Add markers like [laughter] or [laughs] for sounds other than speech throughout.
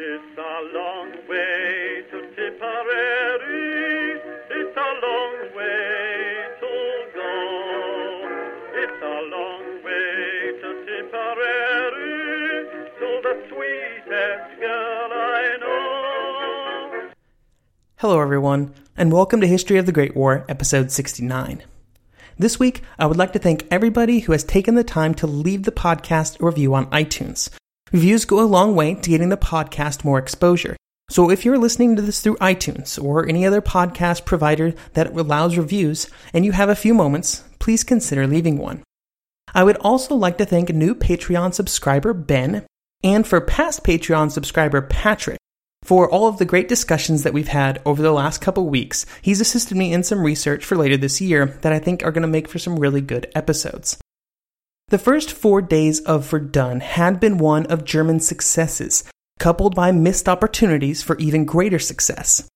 It's a long way to Tipperary. It's a long way to go. It's a long way to Tipperary to the sweetest girl I know. Hello, everyone, and welcome to History of the Great War, episode 69. This week, I would like to thank everybody who has taken the time to leave the podcast review on iTunes. Reviews go a long way to getting the podcast more exposure. So if you're listening to this through iTunes or any other podcast provider that allows reviews and you have a few moments, please consider leaving one. I would also like to thank new Patreon subscriber Ben and for past Patreon subscriber Patrick for all of the great discussions that we've had over the last couple weeks. He's assisted me in some research for later this year that I think are going to make for some really good episodes. The first four days of Verdun had been one of German successes, coupled by missed opportunities for even greater success.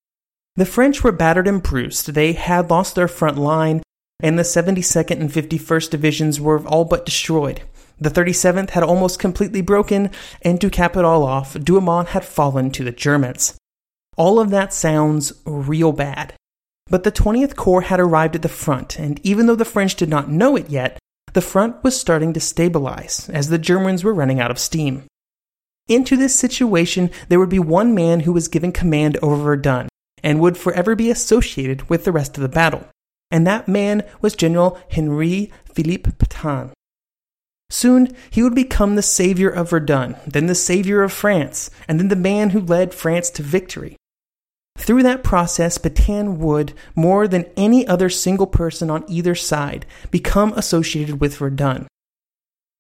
The French were battered and bruised, they had lost their front line, and the 72nd and 51st Divisions were all but destroyed. The 37th had almost completely broken, and to cap it all off, Douaumont had fallen to the Germans. All of that sounds real bad. But the 20th Corps had arrived at the front, and even though the French did not know it yet, the front was starting to stabilize as the Germans were running out of steam. Into this situation, there would be one man who was given command over Verdun and would forever be associated with the rest of the battle, and that man was General Henri Philippe Pétain. Soon, he would become the savior of Verdun, then the savior of France, and then the man who led France to victory. Through that process, Pétain would, more than any other single person on either side, become associated with Verdun.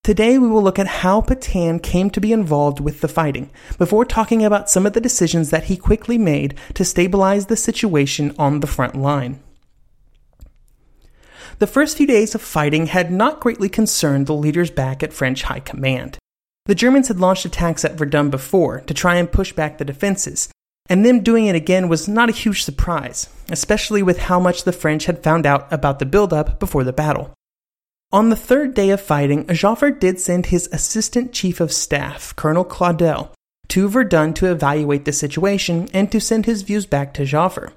Today, we will look at how Pétain came to be involved with the fighting, before talking about some of the decisions that he quickly made to stabilize the situation on the front line. The first few days of fighting had not greatly concerned the leaders back at French High Command. The Germans had launched attacks at Verdun before to try and push back the defenses, and them doing it again was not a huge surprise, especially with how much the French had found out about the buildup before the battle. On the third day of fighting, Joffre did send his assistant chief of staff, Colonel Claudel, to Verdun to evaluate the situation and to send his views back to Joffre.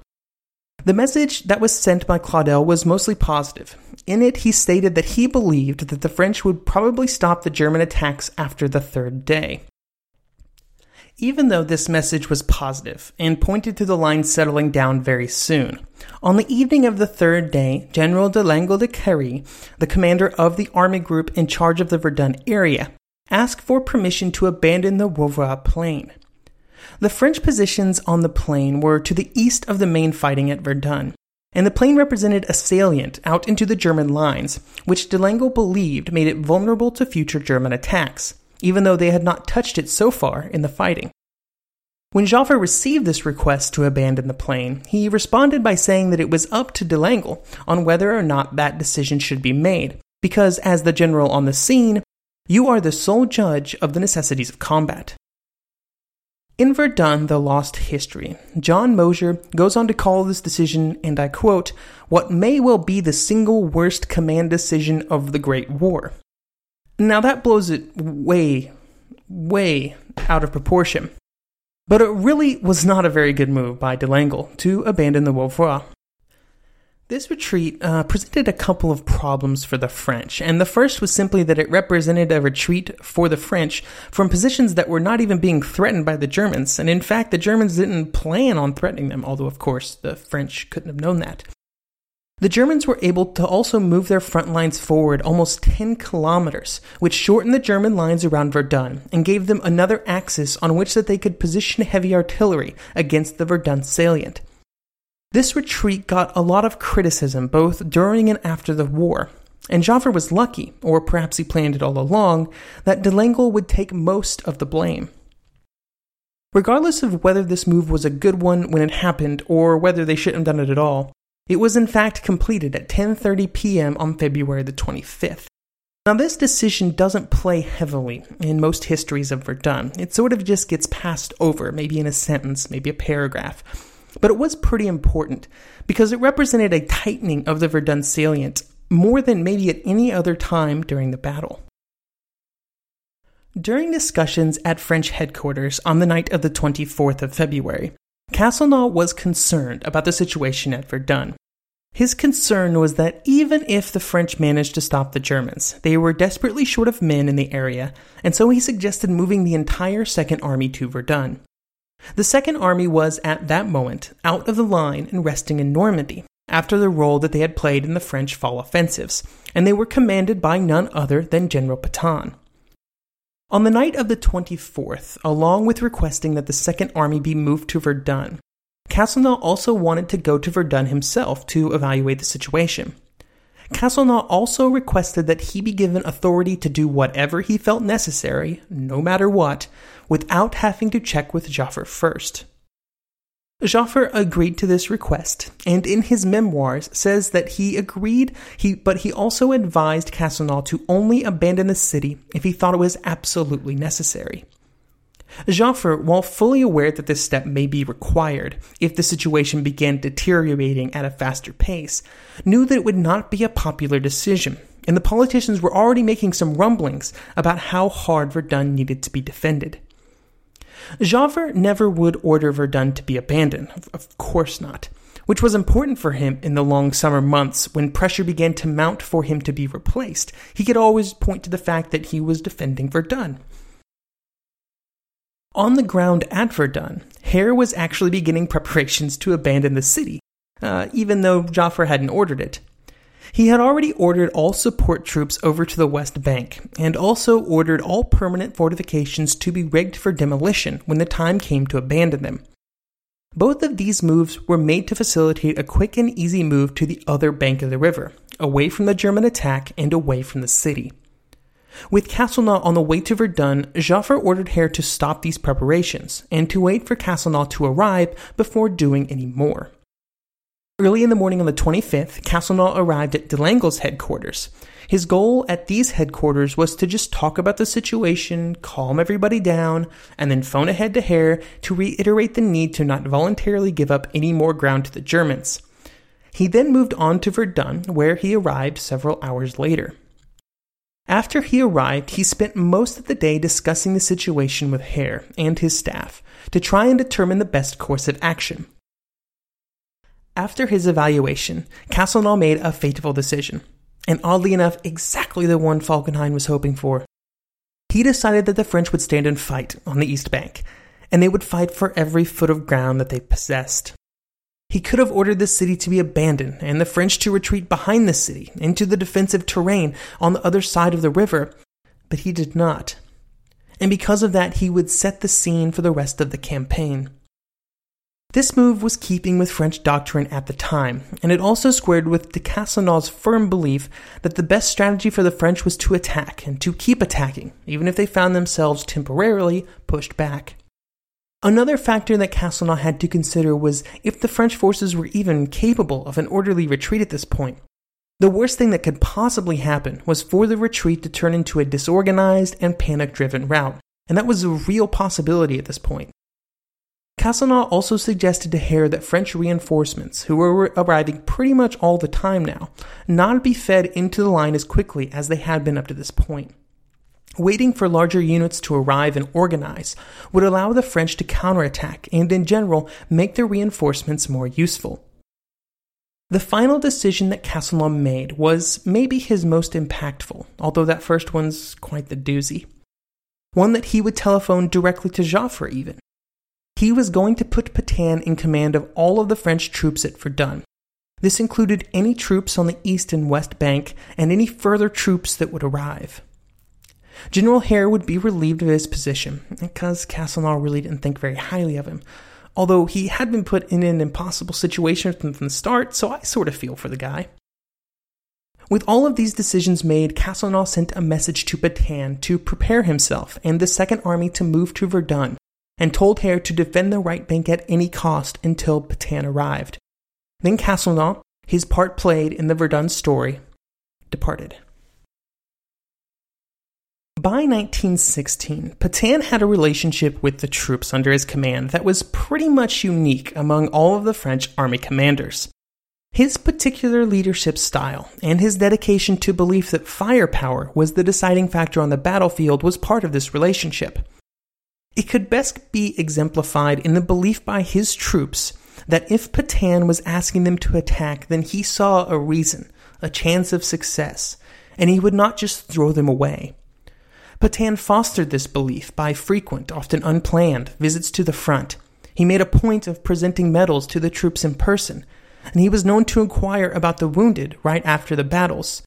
The message that was sent by Claudel was mostly positive. In it, he stated that he believed that the French would probably stop the German attacks after the third day. Even though this message was positive and pointed to the line settling down very soon, on the evening of the third day, General de Langle de Cary, the commander of the army group in charge of the Verdun area, asked for permission to abandon the Woevre plain. The French positions on the plain were to the east of the main fighting at Verdun, and the plain represented a salient out into the German lines, which de Langle believed made it vulnerable to future German attacks even though they had not touched it so far in the fighting. When Joffre received this request to abandon the plain, he responded by saying that it was up to de Langle on whether or not that decision should be made, because as the general on the scene, you are the sole judge of the necessities of combat. In Verdun, the Lost History, John Mosier goes on to call this decision, and I quote, what may well be the single worst command decision of the Great War. Now that blows it way, way out of proportion. But it really was not a very good move by de Langle to abandon the Woevre. This retreat uh, presented a couple of problems for the French, and the first was simply that it represented a retreat for the French from positions that were not even being threatened by the Germans, and in fact, the Germans didn't plan on threatening them, although, of course, the French couldn't have known that. The Germans were able to also move their front lines forward almost 10 kilometers, which shortened the German lines around Verdun and gave them another axis on which that they could position heavy artillery against the Verdun salient. This retreat got a lot of criticism both during and after the war, and Joffre was lucky, or perhaps he planned it all along, that de Langle would take most of the blame. Regardless of whether this move was a good one when it happened or whether they shouldn't have done it at all, it was in fact completed at 10:30 p.m. on February the 25th. Now this decision doesn't play heavily in most histories of Verdun. It sort of just gets passed over, maybe in a sentence, maybe a paragraph. But it was pretty important because it represented a tightening of the Verdun salient more than maybe at any other time during the battle. During discussions at French headquarters on the night of the 24th of February, Castelnau was concerned about the situation at Verdun. His concern was that even if the French managed to stop the Germans, they were desperately short of men in the area, and so he suggested moving the entire Second Army to Verdun. The Second Army was, at that moment, out of the line and resting in Normandy, after the role that they had played in the French fall offensives, and they were commanded by none other than General Petain. On the night of the 24th, along with requesting that the Second Army be moved to Verdun, Castelnau also wanted to go to Verdun himself to evaluate the situation. Castelnau also requested that he be given authority to do whatever he felt necessary, no matter what, without having to check with Joffre first. Joffre agreed to this request, and in his memoirs says that he agreed, he, but he also advised Castelnau to only abandon the city if he thought it was absolutely necessary. Joffre, while fully aware that this step may be required if the situation began deteriorating at a faster pace, knew that it would not be a popular decision, and the politicians were already making some rumblings about how hard Verdun needed to be defended. Joffre never would order Verdun to be abandoned, of course not, which was important for him in the long summer months when pressure began to mount for him to be replaced. He could always point to the fact that he was defending Verdun. On the ground at Verdun, Herr was actually beginning preparations to abandon the city, uh, even though Joffre hadn't ordered it. He had already ordered all support troops over to the West Bank, and also ordered all permanent fortifications to be rigged for demolition when the time came to abandon them. Both of these moves were made to facilitate a quick and easy move to the other bank of the river, away from the German attack and away from the city. With Castelnau on the way to Verdun, Joffre ordered Herr to stop these preparations and to wait for Castelnau to arrive before doing any more. Early in the morning on the 25th, Castelnau arrived at de Langle's headquarters. His goal at these headquarters was to just talk about the situation, calm everybody down, and then phone ahead to Herr to reiterate the need to not voluntarily give up any more ground to the Germans. He then moved on to Verdun, where he arrived several hours later. After he arrived, he spent most of the day discussing the situation with Herr and his staff to try and determine the best course of action. After his evaluation, Castelnau made a fateful decision, and oddly enough, exactly the one Falkenhayn was hoping for. He decided that the French would stand and fight on the East Bank, and they would fight for every foot of ground that they possessed. He could have ordered the city to be abandoned and the French to retreat behind the city into the defensive terrain on the other side of the river, but he did not. And because of that, he would set the scene for the rest of the campaign. This move was keeping with French doctrine at the time, and it also squared with de Castelnau's firm belief that the best strategy for the French was to attack and to keep attacking, even if they found themselves temporarily pushed back. Another factor that Castelnau had to consider was if the French forces were even capable of an orderly retreat at this point. The worst thing that could possibly happen was for the retreat to turn into a disorganized and panic driven rout, and that was a real possibility at this point. Castelnau also suggested to Herr that French reinforcements, who were arriving pretty much all the time now, not be fed into the line as quickly as they had been up to this point. Waiting for larger units to arrive and organize would allow the French to counterattack and, in general, make their reinforcements more useful. The final decision that Castelnau made was maybe his most impactful, although that first one's quite the doozy. One that he would telephone directly to Joffre, even. He was going to put Petain in command of all of the French troops at Verdun. This included any troops on the east and west bank and any further troops that would arrive. General Herr would be relieved of his position, because Castelnau really didn't think very highly of him, although he had been put in an impossible situation from the start, so I sort of feel for the guy. With all of these decisions made, Castelnau sent a message to Petain to prepare himself and the Second Army to move to Verdun, and told Herr to defend the right bank at any cost until Petain arrived. Then Castelnau, his part played in the Verdun story, departed. By 1916, Petain had a relationship with the troops under his command that was pretty much unique among all of the French army commanders. His particular leadership style and his dedication to belief that firepower was the deciding factor on the battlefield was part of this relationship. It could best be exemplified in the belief by his troops that if Petain was asking them to attack, then he saw a reason, a chance of success, and he would not just throw them away. Petain fostered this belief by frequent, often unplanned, visits to the front. He made a point of presenting medals to the troops in person, and he was known to inquire about the wounded right after the battles.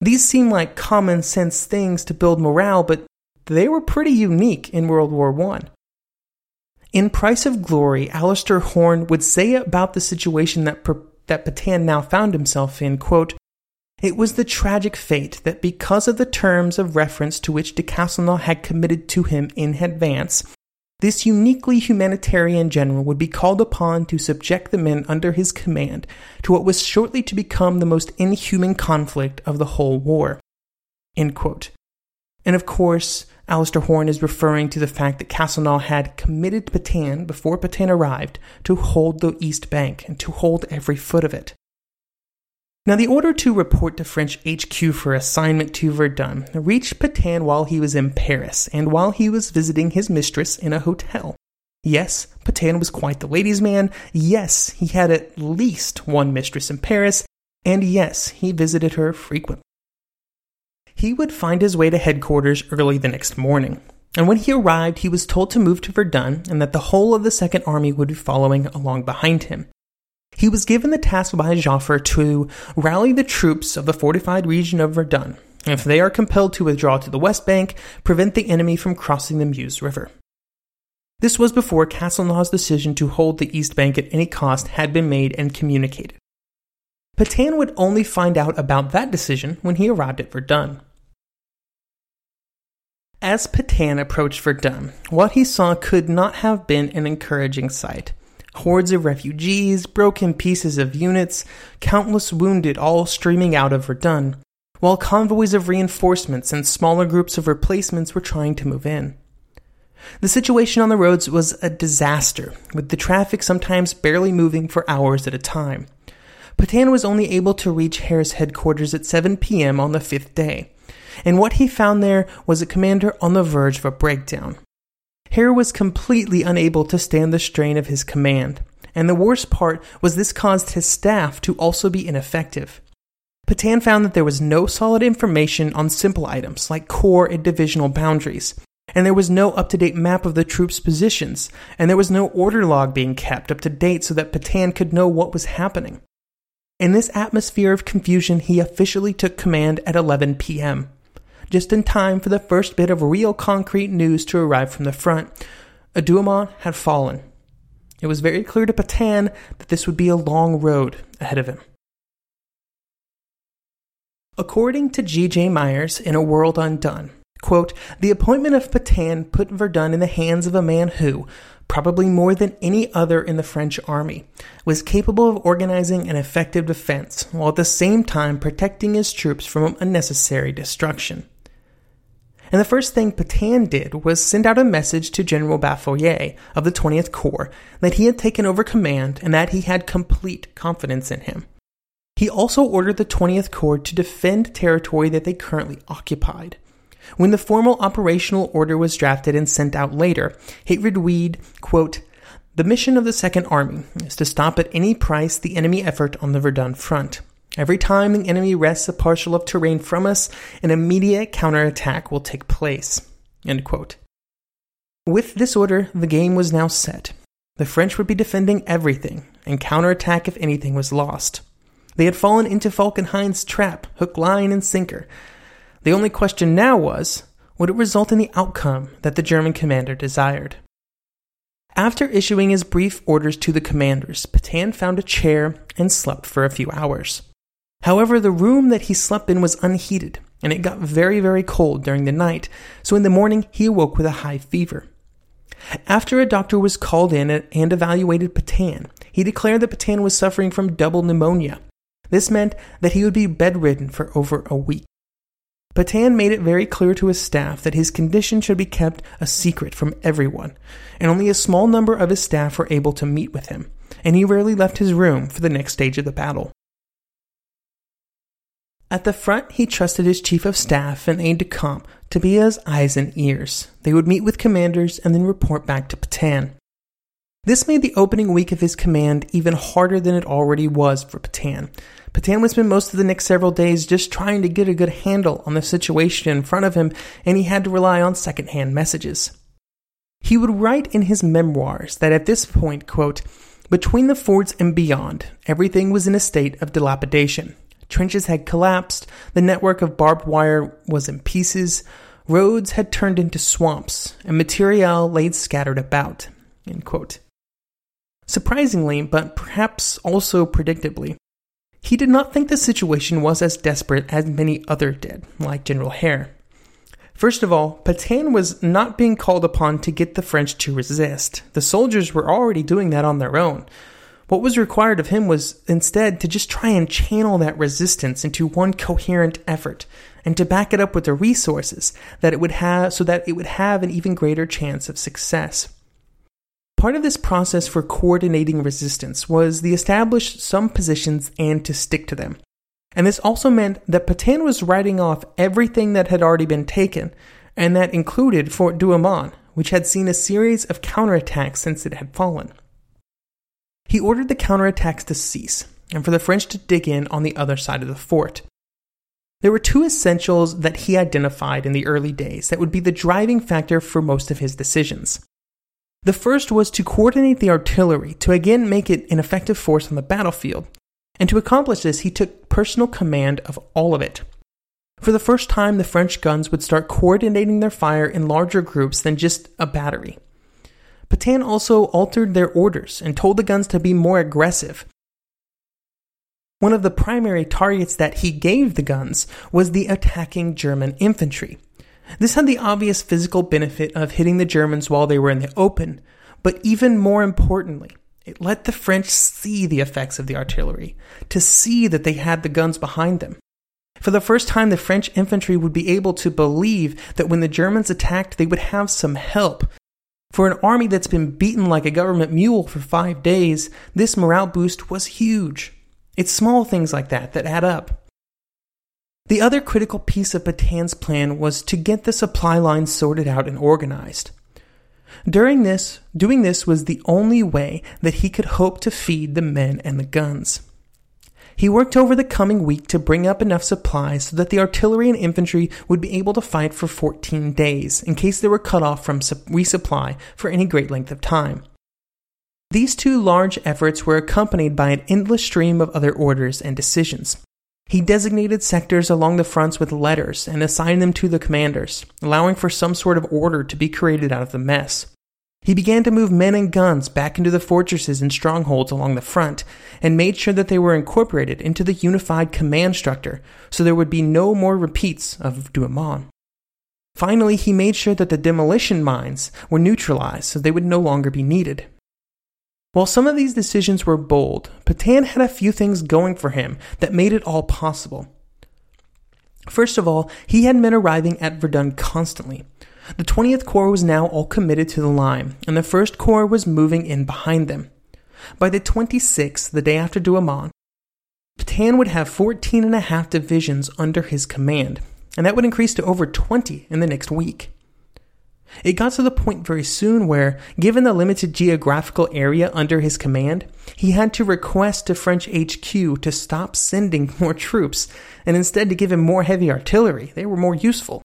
These seem like common sense things to build morale, but they were pretty unique in World War I. In Price of Glory, Alistair Horne would say about the situation that, that Petain now found himself in, quote, It was the tragic fate that because of the terms of reference to which de Castelnau had committed to him in advance, this uniquely humanitarian general would be called upon to subject the men under his command to what was shortly to become the most inhuman conflict of the whole war. And of course, Alistair Horne is referring to the fact that Castelnau had committed Petain before Petain arrived to hold the East Bank and to hold every foot of it. Now, the order to report to French HQ for assignment to Verdun reached Petain while he was in Paris and while he was visiting his mistress in a hotel. Yes, Petain was quite the ladies' man. Yes, he had at least one mistress in Paris. And yes, he visited her frequently. He would find his way to headquarters early the next morning. And when he arrived, he was told to move to Verdun and that the whole of the Second Army would be following along behind him. He was given the task by Joffre to rally the troops of the fortified region of Verdun. If they are compelled to withdraw to the West Bank, prevent the enemy from crossing the Meuse River. This was before Castelnau's decision to hold the East Bank at any cost had been made and communicated. Petain would only find out about that decision when he arrived at Verdun. As Petain approached Verdun, what he saw could not have been an encouraging sight hordes of refugees, broken pieces of units, countless wounded all streaming out of Verdun, while convoys of reinforcements and smaller groups of replacements were trying to move in. The situation on the roads was a disaster, with the traffic sometimes barely moving for hours at a time. Petain was only able to reach Herr's headquarters at 7 p.m. on the fifth day, and what he found there was a commander on the verge of a breakdown. Herr was completely unable to stand the strain of his command, and the worst part was this caused his staff to also be ineffective. Petain found that there was no solid information on simple items like corps and divisional boundaries, and there was no up to date map of the troops' positions, and there was no order log being kept up to date so that Petain could know what was happening. In this atmosphere of confusion, he officially took command at 11 p.m just in time for the first bit of real concrete news to arrive from the front. A Douaumont had fallen. It was very clear to Petain that this would be a long road ahead of him. According to G.J. Myers in A World Undone, quote, the appointment of Petain put Verdun in the hands of a man who, probably more than any other in the French army, was capable of organizing an effective defense while at the same time protecting his troops from unnecessary destruction. And the first thing Petain did was send out a message to General Balfourier of the 20th Corps that he had taken over command and that he had complete confidence in him. He also ordered the 20th Corps to defend territory that they currently occupied. When the formal operational order was drafted and sent out later, would read, quote, The mission of the Second Army is to stop at any price the enemy effort on the Verdun front. Every time the enemy wrests a parcel of terrain from us, an immediate counterattack will take place. With this order, the game was now set. The French would be defending everything, and counterattack if anything was lost. They had fallen into Falkenhayn's trap, hook, line, and sinker. The only question now was would it result in the outcome that the German commander desired? After issuing his brief orders to the commanders, Petain found a chair and slept for a few hours. However, the room that he slept in was unheated, and it got very, very cold during the night, so in the morning he awoke with a high fever. After a doctor was called in and evaluated Petain, he declared that Petain was suffering from double pneumonia. This meant that he would be bedridden for over a week. Petain made it very clear to his staff that his condition should be kept a secret from everyone, and only a small number of his staff were able to meet with him, and he rarely left his room for the next stage of the battle. At the front, he trusted his chief of staff and aide de camp to be his eyes and ears. They would meet with commanders and then report back to Petain. This made the opening week of his command even harder than it already was for Petain. Petain would spend most of the next several days just trying to get a good handle on the situation in front of him, and he had to rely on secondhand messages. He would write in his memoirs that at this point, quote, between the forts and beyond, everything was in a state of dilapidation. Trenches had collapsed, the network of barbed wire was in pieces, roads had turned into swamps, and material lay scattered about. Surprisingly, but perhaps also predictably, he did not think the situation was as desperate as many other did, like General Herr. First of all, Petain was not being called upon to get the French to resist. The soldiers were already doing that on their own. What was required of him was instead to just try and channel that resistance into one coherent effort and to back it up with the resources that it would have so that it would have an even greater chance of success. Part of this process for coordinating resistance was to establish some positions and to stick to them. And this also meant that Petain was writing off everything that had already been taken, and that included Fort Douaumont, which had seen a series of counterattacks since it had fallen. He ordered the counterattacks to cease, and for the French to dig in on the other side of the fort. There were two essentials that he identified in the early days that would be the driving factor for most of his decisions. The first was to coordinate the artillery to again make it an effective force on the battlefield, and to accomplish this, he took personal command of all of it. For the first time, the French guns would start coordinating their fire in larger groups than just a battery. Petain also altered their orders and told the guns to be more aggressive. One of the primary targets that he gave the guns was the attacking German infantry. This had the obvious physical benefit of hitting the Germans while they were in the open, but even more importantly, it let the French see the effects of the artillery, to see that they had the guns behind them. For the first time, the French infantry would be able to believe that when the Germans attacked, they would have some help, for an army that's been beaten like a government mule for five days, this morale boost was huge. It's small things like that that add up. The other critical piece of Petain's plan was to get the supply lines sorted out and organized. During this, doing this was the only way that he could hope to feed the men and the guns. He worked over the coming week to bring up enough supplies so that the artillery and infantry would be able to fight for 14 days in case they were cut off from resupply for any great length of time. These two large efforts were accompanied by an endless stream of other orders and decisions. He designated sectors along the fronts with letters and assigned them to the commanders, allowing for some sort of order to be created out of the mess. He began to move men and guns back into the fortresses and strongholds along the front, and made sure that they were incorporated into the unified command structure so there would be no more repeats of Douaumont. Finally, he made sure that the demolition mines were neutralized so they would no longer be needed. While some of these decisions were bold, Petain had a few things going for him that made it all possible. First of all, he had men arriving at Verdun constantly, the 20th Corps was now all committed to the line, and the 1st Corps was moving in behind them. By the 26th, the day after Douaumont, Petain would have 14 and a half divisions under his command, and that would increase to over 20 in the next week. It got to the point very soon where, given the limited geographical area under his command, he had to request to French HQ to stop sending [laughs] more troops and instead to give him more heavy artillery. They were more useful.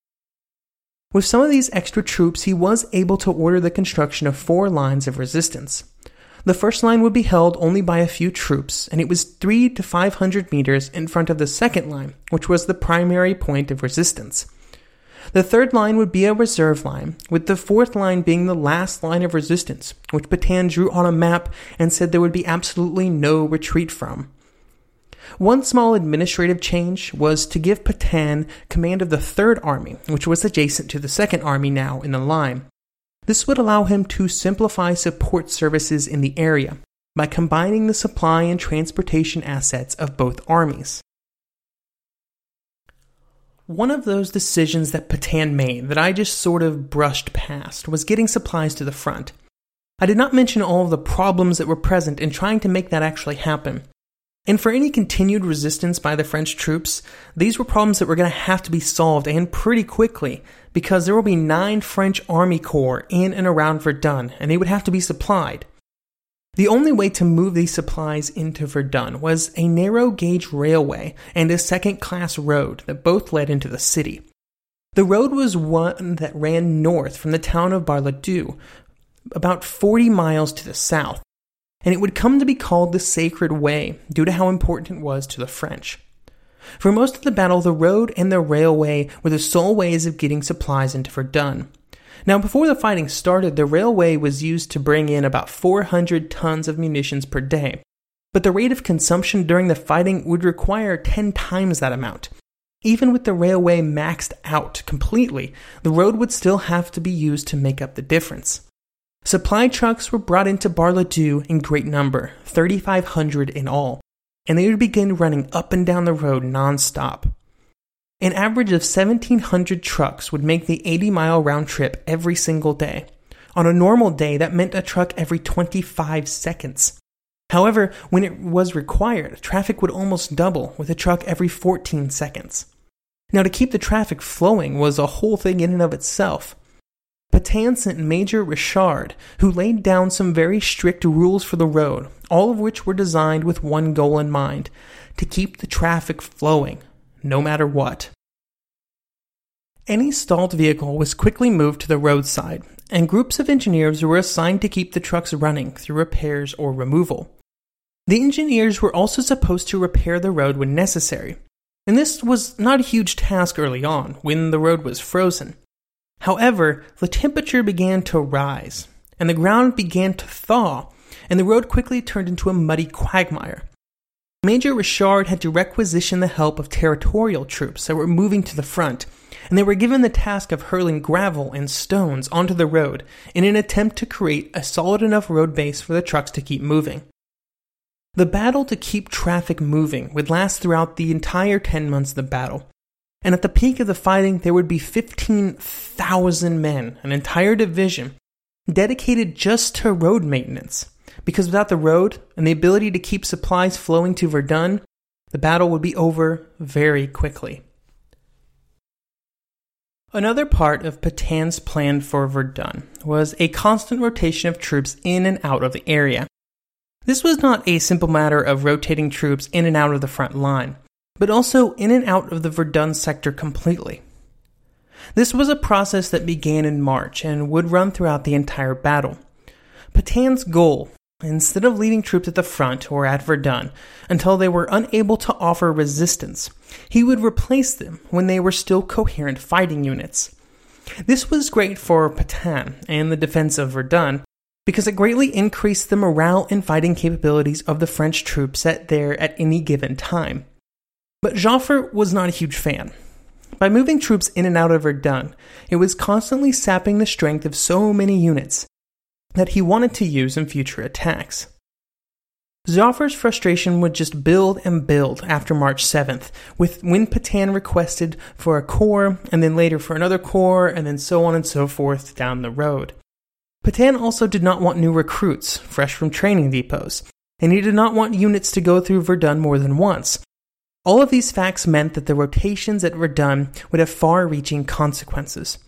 With some of these extra troops, he was able to order the construction of four lines of resistance. The first line would be held only by a few troops, and it was 3 to 500 meters in front of the second line, which was the primary point of resistance. The third line would be a reserve line, with the fourth line being the last line of resistance, which Petain drew on a map and said there would be absolutely no retreat from. One small administrative change was to give Petain command of the Third Army, which was adjacent to the Second Army now in the line. This would allow him to simplify support services in the area by combining the supply and transportation assets of both armies. One of those decisions that Petain made that I just sort of brushed past was getting supplies to the front. I did not mention all of the problems that were present in trying to make that actually happen. And for any continued resistance by the French troops, these were problems that were going to have to be solved and pretty quickly because there will be nine French army corps in and around Verdun and they would have to be supplied. The only way to move these supplies into Verdun was a narrow gauge railway and a second class road that both led into the city. The road was one that ran north from the town of Bar-le-Duc, about 40 miles to the south, and it would come to be called the Sacred Way due to how important it was to the French. For most of the battle, the road and the railway were the sole ways of getting supplies into Verdun. Now, before the fighting started, the railway was used to bring in about 400 tons of munitions per day. But the rate of consumption during the fighting would require 10 times that amount. Even with the railway maxed out completely, the road would still have to be used to make up the difference. Supply trucks were brought into Bar-le-Duc in great number, 3,500 in all, and they would begin running up and down the road non-stop. An average of 1,700 trucks would make the 80 mile round trip every single day. On a normal day, that meant a truck every 25 seconds. However, when it was required, traffic would almost double, with a truck every 14 seconds. Now, to keep the traffic flowing was a whole thing in and of itself. Petain sent Major Richard, who laid down some very strict rules for the road, all of which were designed with one goal in mind to keep the traffic flowing, no matter what. Any stalled vehicle was quickly moved to the roadside, and groups of engineers were assigned to keep the trucks running through repairs or removal. The engineers were also supposed to repair the road when necessary, and this was not a huge task early on when the road was frozen. However, the temperature began to rise, and the ground began to thaw, and the road quickly turned into a muddy quagmire. Major Richard had to requisition the help of territorial troops that were moving to the front, and they were given the task of hurling gravel and stones onto the road in an attempt to create a solid enough road base for the trucks to keep moving. The battle to keep traffic moving would last throughout the entire 10 months of the battle, and at the peak of the fighting, there would be 15,000 men, an entire division, dedicated just to road maintenance because without the road and the ability to keep supplies flowing to Verdun, the battle would be over very quickly. Another part of Petain's plan for Verdun was a constant rotation of troops in and out of the area. This was not a simple matter of rotating troops in and out of the front line, but also in and out of the Verdun sector completely. This was a process that began in March and would run throughout the entire battle. Petain's goal instead of leaving troops at the front or at Verdun until they were unable to offer resistance, he would replace them when they were still coherent fighting units. This was great for Petain and the defense of Verdun because it greatly increased the morale and fighting capabilities of the French troops at there at any given time. But Joffre was not a huge fan. By moving troops in and out of Verdun, it was constantly sapping the strength of so many units, that he wanted to use in future attacks. Joffre's frustration would just build and build after March 7th, with when Petain requested for a corps, and then later for another corps, and then so on and so forth down the road. Petain also did not want new recruits, fresh from training depots, and he did not want units to go through Verdun more than once. All of these facts meant that the rotations at Verdun would have far reaching consequences.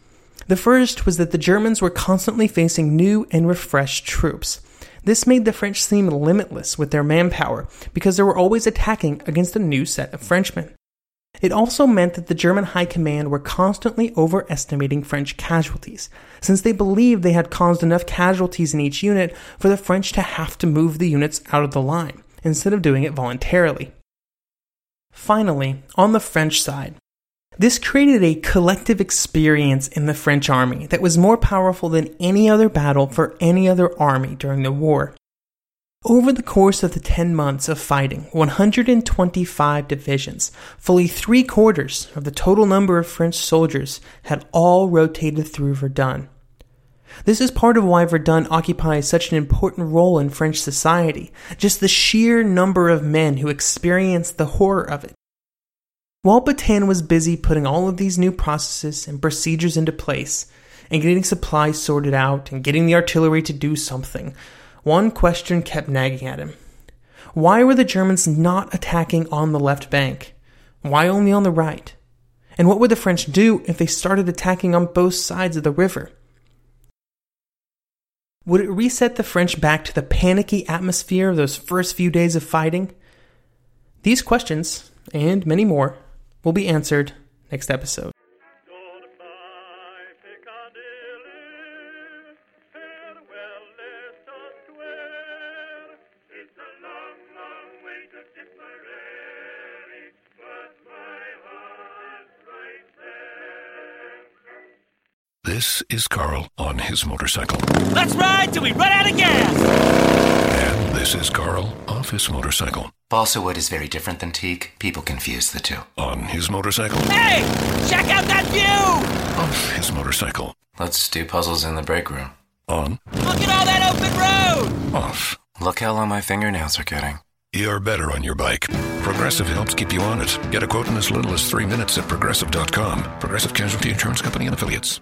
The first was that the Germans were constantly facing new and refreshed troops. This made the French seem limitless with their manpower because they were always attacking against a new set of Frenchmen. It also meant that the German high command were constantly overestimating French casualties, since they believed they had caused enough casualties in each unit for the French to have to move the units out of the line, instead of doing it voluntarily. Finally, on the French side, this created a collective experience in the French army that was more powerful than any other battle for any other army during the war. Over the course of the 10 months of fighting, 125 divisions, fully three quarters of the total number of French soldiers, had all rotated through Verdun. This is part of why Verdun occupies such an important role in French society, just the sheer number of men who experienced the horror of it while Petain was busy putting all of these new processes and procedures into place, and getting supplies sorted out, and getting the artillery to do something, one question kept nagging at him. Why were the Germans not attacking on the left bank? Why only on the right? And what would the French do if they started attacking on both sides of the river? Would it reset the French back to the panicky atmosphere of those first few days of fighting? These questions, and many more, will be answered next episode. This is Carl on his motorcycle. Let's ride till we run out of gas! And this is Carl off his motorcycle. Balsa wood is very different than teak. People confuse the two. On his motorcycle. Hey! Check out that view! Off his motorcycle. Let's do puzzles in the break room. On. Look at all that open road! Off. Look how long my fingernails are getting. You're better on your bike. Progressive helps keep you on it. Get a quote in as little as three minutes at progressive.com. Progressive Casualty Insurance Company and Affiliates.